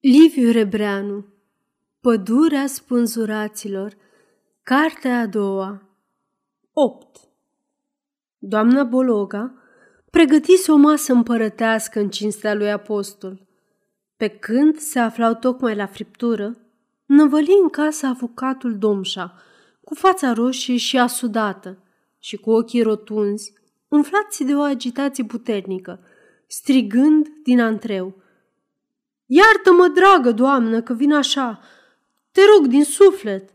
Liviu Rebreanu Pădurea spânzuraților Cartea a doua 8 Doamna Bologa pregătise o masă împărătească în cinstea lui apostol. Pe când se aflau tocmai la friptură, năvăli în casa avocatul Domșa, cu fața roșie și asudată și cu ochii rotunzi, umflați de o agitație puternică, strigând din antreu – Iartă-mă, dragă doamnă, că vin așa. Te rog din suflet.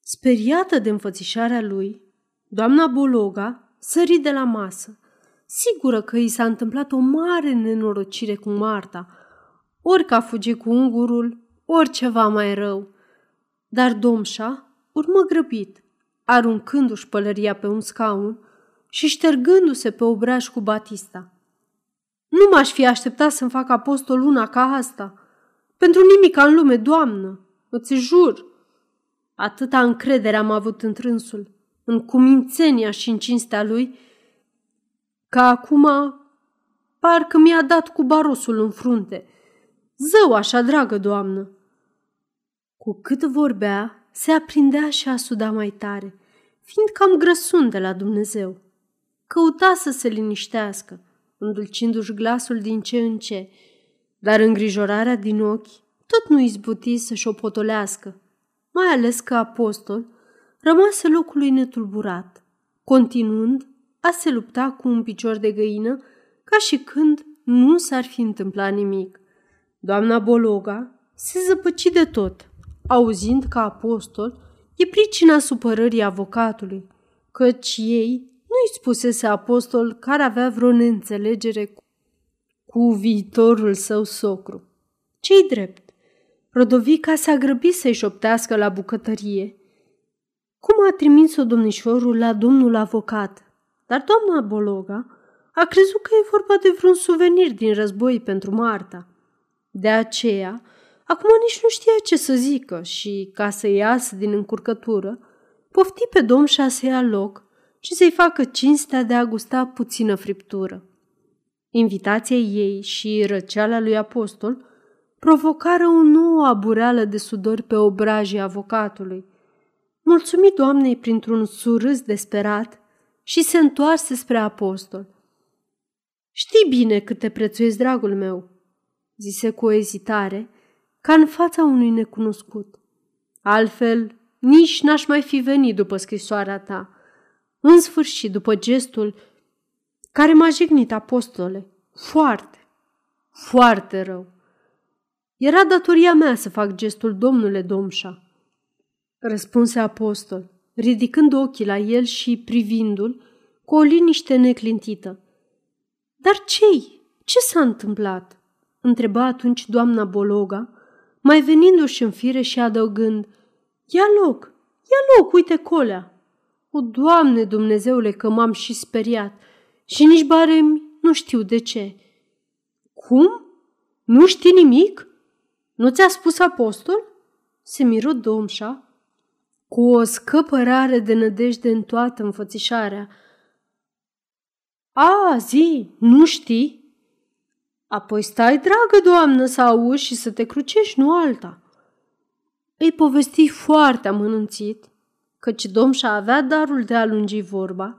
Speriată de înfățișarea lui, doamna Bologa sări de la masă, sigură că i s-a întâmplat o mare nenorocire cu Marta, ori că a fugit cu ungurul, ori ceva mai rău. Dar domșa urmă grăbit, aruncându-și pălăria pe un scaun și ștergându-se pe obraj cu Batista. Nu m-aș fi așteptat să-mi fac apostol una ca asta. Pentru nimic în lume, doamnă, îți jur. Atâta încredere am avut în trânsul, în cumințenia și în cinstea lui, că acum parcă mi-a dat cu barosul în frunte. Zău așa, dragă doamnă! Cu cât vorbea, se aprindea și asuda mai tare, fiind cam grăsun de la Dumnezeu. Căuta să se liniștească, îndulcindu-și glasul din ce în ce, dar îngrijorarea din ochi tot nu izbuti să-și o potolească, mai ales că apostol rămase locului netulburat, continuând a se lupta cu un picior de găină ca și când nu s-ar fi întâmplat nimic. Doamna Bologa se zăpăci de tot, auzind că apostol e pricina supărării avocatului, căci ei nu-i spusese apostol care avea vreo neînțelegere cu viitorul său socru. Ce-i drept? Rodovica s-a grăbit să-i șoptească la bucătărie. Cum a trimis-o domnișorul la domnul avocat? Dar doamna Bologa a crezut că e vorba de vreun suvenir din război pentru Marta. De aceea, acum nici nu știa ce să zică și, ca să iasă din încurcătură, pofti pe domn și a să ia loc și să-i facă cinstea de a gusta puțină friptură. Invitația ei și răceala lui apostol provocară o nouă abureală de sudori pe obrajii avocatului. Mulțumit doamnei printr-un surâs desperat și se întoarse spre apostol. Știi bine cât te prețuiesc, dragul meu, zise cu o ezitare, ca în fața unui necunoscut. Altfel, nici n-aș mai fi venit după scrisoarea ta. În sfârșit, după gestul care m-a jignit apostole, foarte, foarte rău. Era datoria mea să fac gestul, domnule Domșa, răspunse apostol, ridicând ochii la el și privindu-l cu o liniște neclintită. Dar ce Ce s-a întâmplat? întreba atunci doamna Bologa, mai venindu-și în fire și adăugând, Ia loc, ia loc, uite colea. O, Doamne Dumnezeule, că m-am și speriat și nici barem nu știu de ce. Cum? Nu știi nimic? Nu ți-a spus apostol? Se miră domșa cu o scăpărare de nădejde în toată înfățișarea. A, zi, nu știi? Apoi stai, dragă doamnă, să auzi și să te crucești, nu alta. Îi povesti foarte amănânțit căci domșa avea darul de a lungi vorba,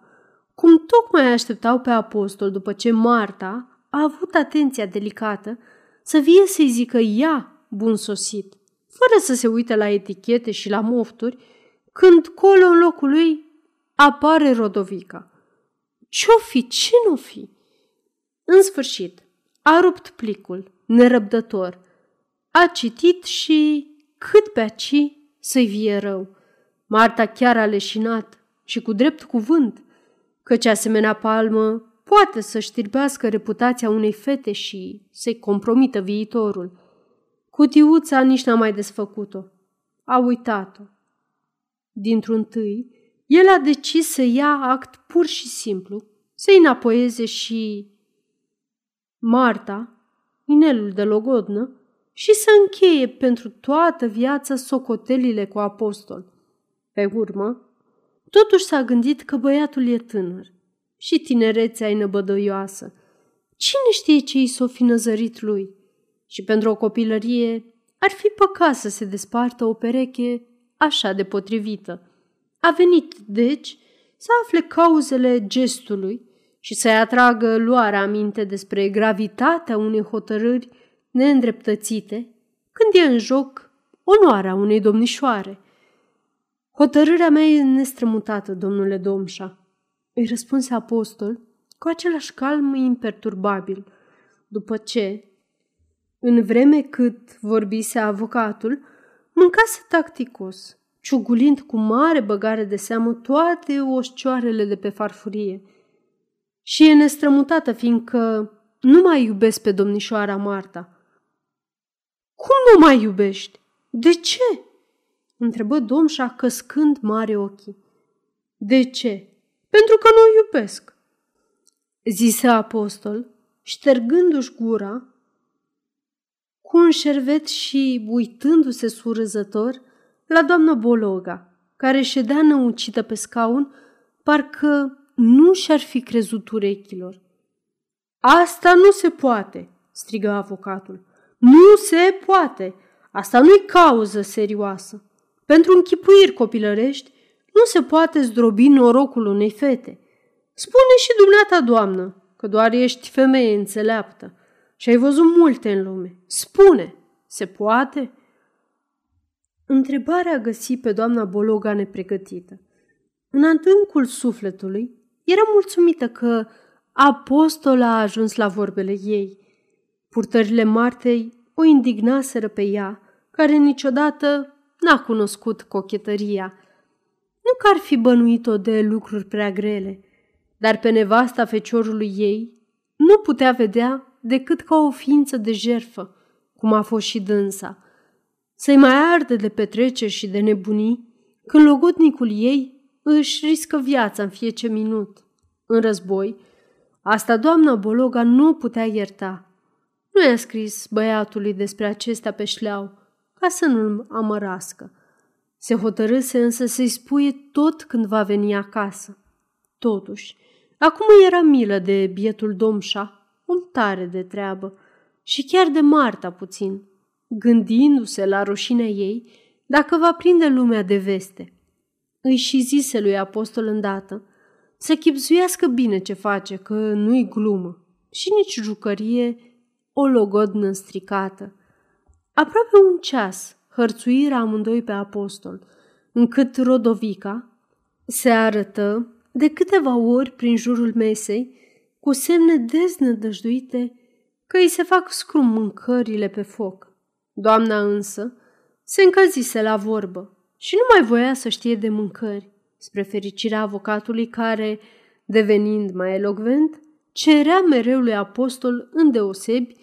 cum tocmai așteptau pe apostol după ce Marta a avut atenția delicată să vie să-i zică ea bun sosit, fără să se uite la etichete și la mofturi, când colo în locul lui apare Rodovica. Ce-o fi? Ce nu fi? În sfârșit, a rupt plicul, nerăbdător. A citit și, cât pe aci, să-i vie rău. Marta chiar a leșinat și cu drept cuvânt, căci asemenea palmă poate să știrbească reputația unei fete și să-i compromită viitorul. Cutiuța nici n-a mai desfăcut-o. A uitat-o. Dintr-un tâi, el a decis să ia act pur și simplu, să-i înapoieze și Marta, inelul de logodnă, și să încheie pentru toată viața socotelile cu apostol. Pe urmă, totuși s-a gândit că băiatul e tânăr și tinerețea e năbădăioasă. Cine știe ce i s-o fi năzărit lui? și pentru o copilărie ar fi păcat să se despartă o pereche așa de potrivită. A venit, deci, să afle cauzele gestului și să-i atragă luarea aminte despre gravitatea unei hotărâri neîndreptățite când e în joc onoarea unei domnișoare. Hotărârea mea e nestrămutată, domnule Domșa, îi răspunse apostol cu același calm imperturbabil, după ce, în vreme cât vorbise avocatul, mâncase tacticos, ciugulind cu mare băgare de seamă toate oșcioarele de pe farfurie. Și e nestrămutată, fiindcă nu mai iubesc pe domnișoara Marta. Cum nu mai iubești? De ce? Întrebă domșa căscând mare ochii. De ce? Pentru că nu o iubesc, zise apostol, ștergându-și gura cu un șervet și uitându-se surâzător la doamna Bologa, care ședea năucită pe scaun, parcă nu și-ar fi crezut urechilor. Asta nu se poate, strigă avocatul. Nu se poate. Asta nu-i cauză serioasă. Pentru închipuiri copilărești nu se poate zdrobi norocul unei fete. Spune și dumneata, doamnă, că doar ești femeie înțeleaptă și ai văzut multe în lume. Spune, se poate? Întrebarea găsi pe doamna Bologa nepregătită. În adâncul sufletului era mulțumită că apostol a ajuns la vorbele ei. Purtările Martei o indignaseră pe ea, care niciodată n-a cunoscut cochetăria. Nu că ar fi bănuit-o de lucruri prea grele, dar pe nevasta feciorului ei nu putea vedea decât ca o ființă de jerfă, cum a fost și dânsa. Să-i mai arde de petreceri și de nebunii, când logodnicul ei își riscă viața în fiecare minut. În război, asta doamna Bologa nu putea ierta. Nu i-a scris băiatului despre acestea pe șleau, ca să nu-l amărască. Se hotărâse însă să-i spuie tot când va veni acasă. Totuși, acum era milă de bietul domșa, un tare de treabă, și chiar de Marta puțin, gândindu-se la roșinea ei dacă va prinde lumea de veste. Îi și zise lui apostol îndată să chipzuiască bine ce face, că nu-i glumă și nici jucărie o logodnă stricată. Aproape un ceas hărțuirea amândoi pe apostol, încât Rodovica se arătă de câteva ori prin jurul mesei cu semne deznădăjduite că îi se fac scrum mâncările pe foc. Doamna însă se încălzise la vorbă și nu mai voia să știe de mâncări, spre fericirea avocatului care, devenind mai elogvent, cerea mereu lui apostol îndeosebi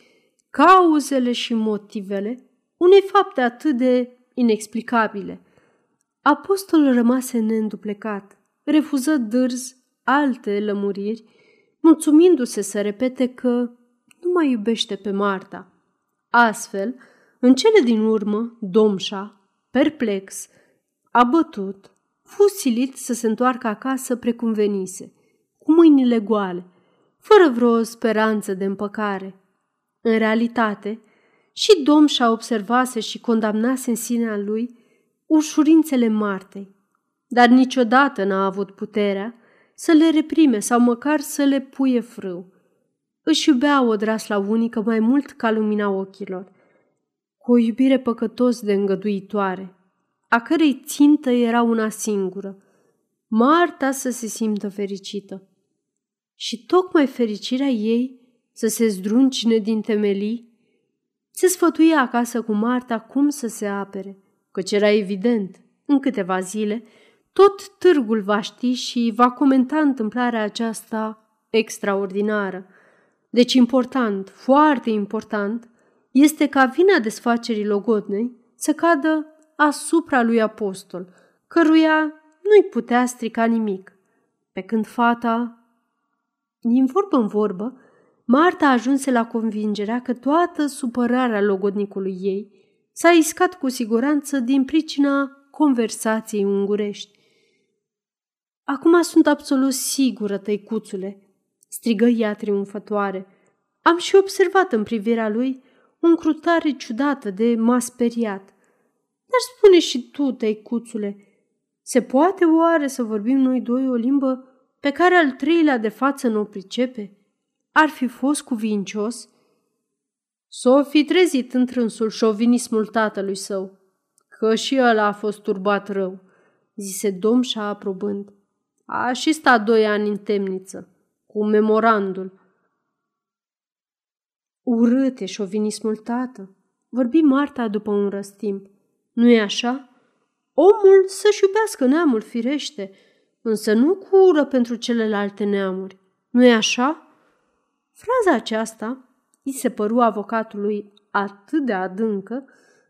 cauzele și motivele unei fapte atât de inexplicabile. Apostolul rămase neînduplecat, refuză dârz alte lămuriri, mulțumindu-se să repete că nu mai iubește pe Marta. Astfel, în cele din urmă, Domșa, perplex, abătut, fu silit să se întoarcă acasă precum venise, cu mâinile goale, fără vreo speranță de împăcare. În realitate, și Domșa observase și condamnase în sinea lui ușurințele Martei, dar niciodată n-a avut puterea să le reprime sau măcar să le puie frâu. Își iubea o drasla unică mai mult ca lumina ochilor, cu o iubire păcătos de îngăduitoare, a cărei țintă era una singură, Marta să se simtă fericită. Și tocmai fericirea ei să se zdruncine din temelii se sfătuia acasă cu Marta cum să se apere, căci era evident, în câteva zile, tot târgul va ști și va comenta întâmplarea aceasta extraordinară. Deci important, foarte important, este ca vina desfacerii logodnei să cadă asupra lui apostol, căruia nu-i putea strica nimic. Pe când fata, din vorbă în vorbă, Marta ajunse la convingerea că toată supărarea logodnicului ei s-a iscat cu siguranță din pricina conversației ungurești. Acum sunt absolut sigură, tăicuțule, strigă ea triumfătoare. Am și observat în privirea lui o încrutare ciudată de m-a speriat. Dar spune și tu, tăicuțule, se poate oare să vorbim noi doi o limbă pe care al treilea de față nu o pricepe? Ar fi fost cuvincios? S-o fi trezit întrânsul șovinismul tatălui său, că și ăla a fost turbat rău, zise domșa aprobând. A și stat doi ani în temniță, cu memorandul. Urâte șovinismul tată, vorbi Marta după un răstimp. nu e așa? Omul să-și iubească neamul, firește, însă nu cu ură pentru celelalte neamuri. nu e așa? Fraza aceasta îi se păru avocatului atât de adâncă,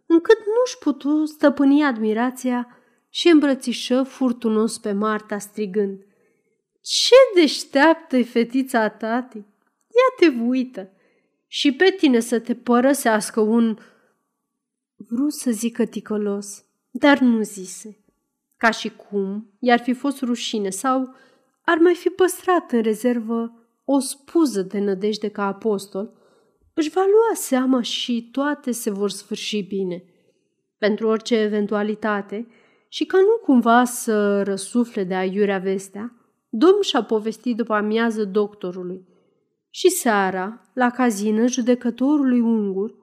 încât nu-și putu stăpâni admirația și îmbrățișă furtunos pe Marta strigând. Ce deșteaptă-i fetița tati! Ia te uită! Și pe tine să te părăsească un... Vrut să zică ticălos, dar nu zise. Ca și cum i-ar fi fost rușine sau ar mai fi păstrat în rezervă o spuză de nădejde ca apostol, își va lua seama și toate se vor sfârși bine. Pentru orice eventualitate și ca nu cumva să răsufle de aiurea vestea, Domn și-a povestit după amiază doctorului și seara, la cazină, judecătorului ungur,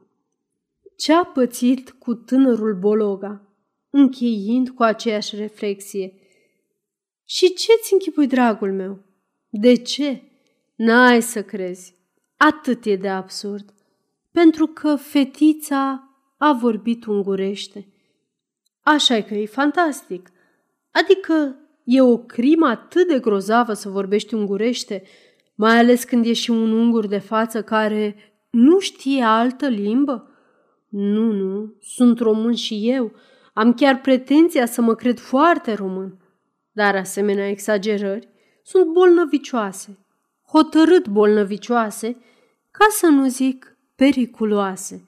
ce a pățit cu tânărul Bologa, încheiind cu aceeași reflexie. Și ce-ți închipui, dragul meu? De ce? N-ai să crezi. Atât e de absurd. Pentru că fetița a vorbit ungurește. așa e că e fantastic. Adică e o crimă atât de grozavă să vorbești ungurește, mai ales când e și un ungur de față care nu știe altă limbă? Nu, nu, sunt român și eu. Am chiar pretenția să mă cred foarte român. Dar asemenea exagerări sunt bolnăvicioase, hotărât bolnăvicioase, ca să nu zic periculoase.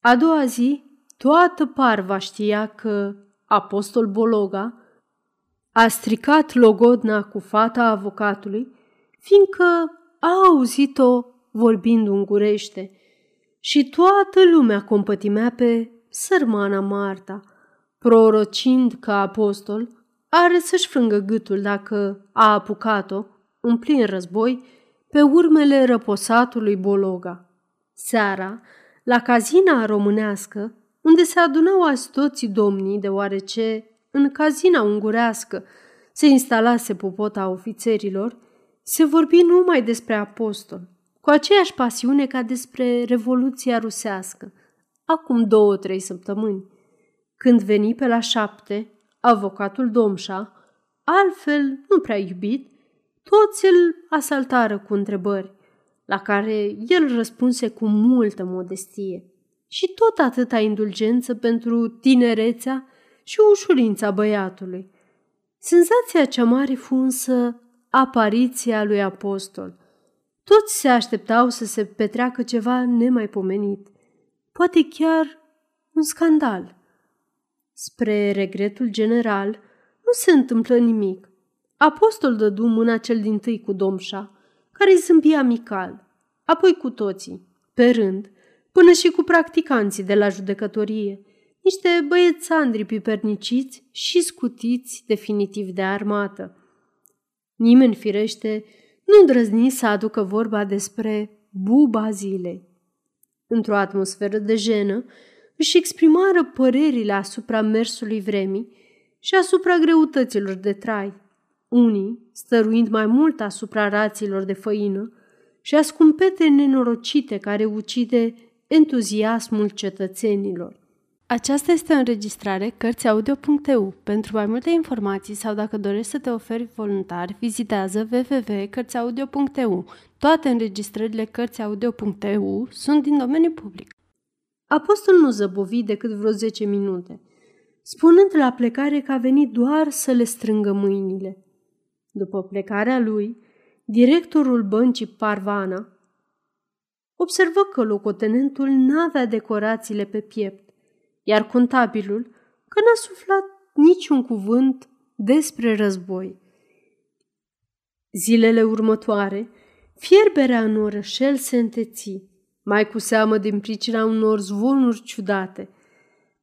A doua zi, toată parva știa că apostol Bologa a stricat logodna cu fata avocatului, fiindcă a auzit-o vorbind ungurește și toată lumea compătimea pe sărmana Marta, prorocind că apostol are să-și frângă gâtul dacă a apucat-o, în plin război, pe urmele răposatului Bologa. Seara, la cazina românească, unde se adunau azi toți domnii, deoarece în cazina ungurească se instalase popota ofițerilor, se vorbi numai despre apostol, cu aceeași pasiune ca despre Revoluția rusească, acum două-trei săptămâni. Când veni pe la șapte, avocatul Domșa, altfel nu prea iubit, toți îl asaltară cu întrebări, la care el răspunse cu multă modestie și tot atâta indulgență pentru tinerețea și ușurința băiatului. Senzația cea mare fu însă apariția lui apostol. Toți se așteptau să se petreacă ceva nemaipomenit, poate chiar un scandal. Spre regretul general, nu se întâmplă nimic. Apostol dădu mâna cel din tâi cu domșa, care îi zâmbi amical, apoi cu toții, pe rând, până și cu practicanții de la judecătorie, niște băiețandri piperniciți și scutiți definitiv de armată. Nimeni, firește, nu îndrăzni să aducă vorba despre buba zilei. Într-o atmosferă de jenă, își exprimară părerile asupra mersului vremii și asupra greutăților de trai, unii stăruind mai mult asupra raților de făină și a scumpete nenorocite care ucide entuziasmul cetățenilor. Aceasta este o înregistrare Cărțiaudio.eu. Pentru mai multe informații sau dacă dorești să te oferi voluntar, vizitează www.cărțiaudio.eu. Toate înregistrările Cărțiaudio.eu sunt din domeniu public. Apostol nu zăbovi decât vreo 10 minute, spunând la plecare că a venit doar să le strângă mâinile. După plecarea lui, directorul băncii Parvana observă că locotenentul n-avea decorațiile pe piept, iar contabilul că n-a suflat niciun cuvânt despre război. Zilele următoare, fierberea în orășel se înteți. mai cu seamă din pricina unor zvonuri ciudate.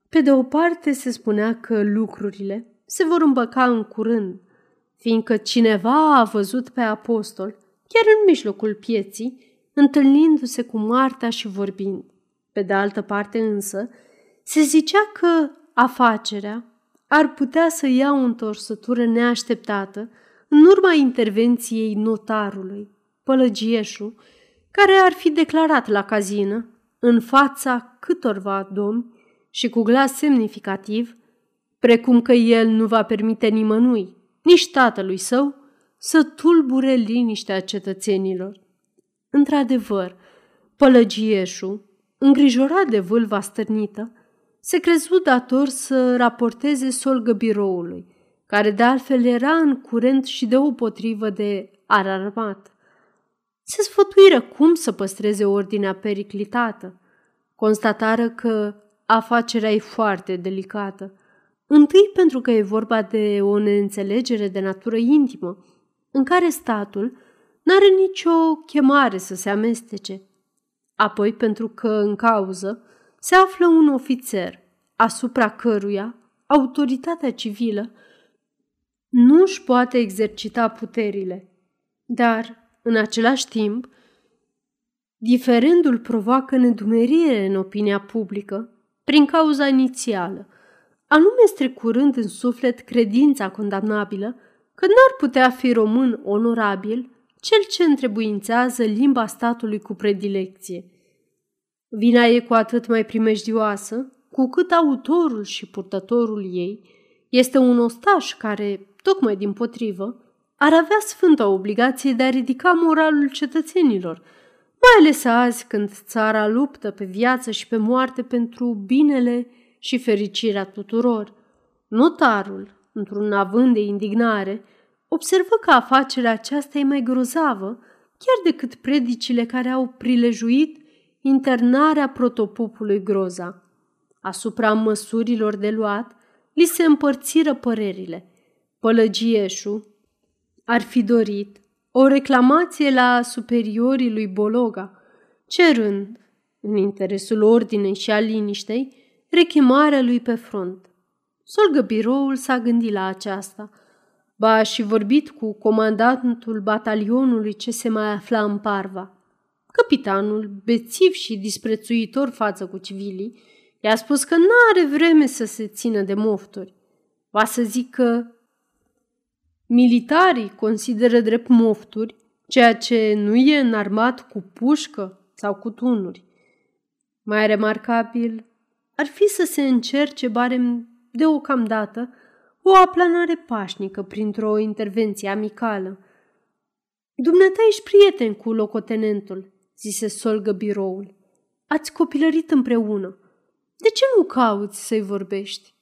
Pe de o parte se spunea că lucrurile se vor îmbăca în curând, fiindcă cineva a văzut pe apostol, chiar în mijlocul pieții, întâlnindu-se cu Marta și vorbind. Pe de altă parte însă, se zicea că afacerea ar putea să ia o întorsătură neașteptată în urma intervenției notarului, Pălăgieșu, care ar fi declarat la cazină, în fața câtorva domni și cu glas semnificativ, precum că el nu va permite nimănui, nici tatălui său, să tulbure liniștea cetățenilor. Într-adevăr, Pălăgieșu, îngrijorat de vâlva stârnită, se crezu dator să raporteze solgă biroului, care de altfel era în curent și de o potrivă de ararmat. Se sfătuiră cum să păstreze ordinea periclitată. Constatară că afacerea e foarte delicată. Întâi pentru că e vorba de o neînțelegere de natură intimă, în care statul n-are nicio chemare să se amestece. Apoi pentru că în cauză se află un ofițer asupra căruia autoritatea civilă nu își poate exercita puterile, dar, în același timp, diferendul provoacă nedumerire în opinia publică prin cauza inițială, anume strecurând în suflet credința condamnabilă că n-ar putea fi român onorabil cel ce întrebuințează limba statului cu predilecție. Vina e cu atât mai primejdioasă cu cât autorul și purtătorul ei este un ostaș care, tocmai din potrivă, ar avea sfânta obligație de a ridica moralul cetățenilor, mai ales azi când țara luptă pe viață și pe moarte pentru binele și fericirea tuturor. Notarul, într-un avânt de indignare, observă că afacerea aceasta e mai grozavă chiar decât predicile care au prilejuit internarea protopopului Groza. Asupra măsurilor de luat, li se împărțiră părerile. Pălăgieșu ar fi dorit o reclamație la superiorii lui Bologa, cerând, în interesul ordinei și al liniștei, rechemarea lui pe front. Solgă biroul s-a gândit la aceasta. Ba a și vorbit cu comandantul batalionului ce se mai afla în Parva. Capitanul, bețiv și disprețuitor față cu civilii, I-a spus că nu are vreme să se țină de mofturi. Va să zic că militarii consideră drept mofturi ceea ce nu e înarmat cu pușcă sau cu tunuri. Mai remarcabil ar fi să se încerce barem deocamdată o aplanare pașnică printr-o intervenție amicală. Dumneata ești prieten cu locotenentul, zise Solgă biroul. Ați copilărit împreună. De ce nu cauți să-i vorbești?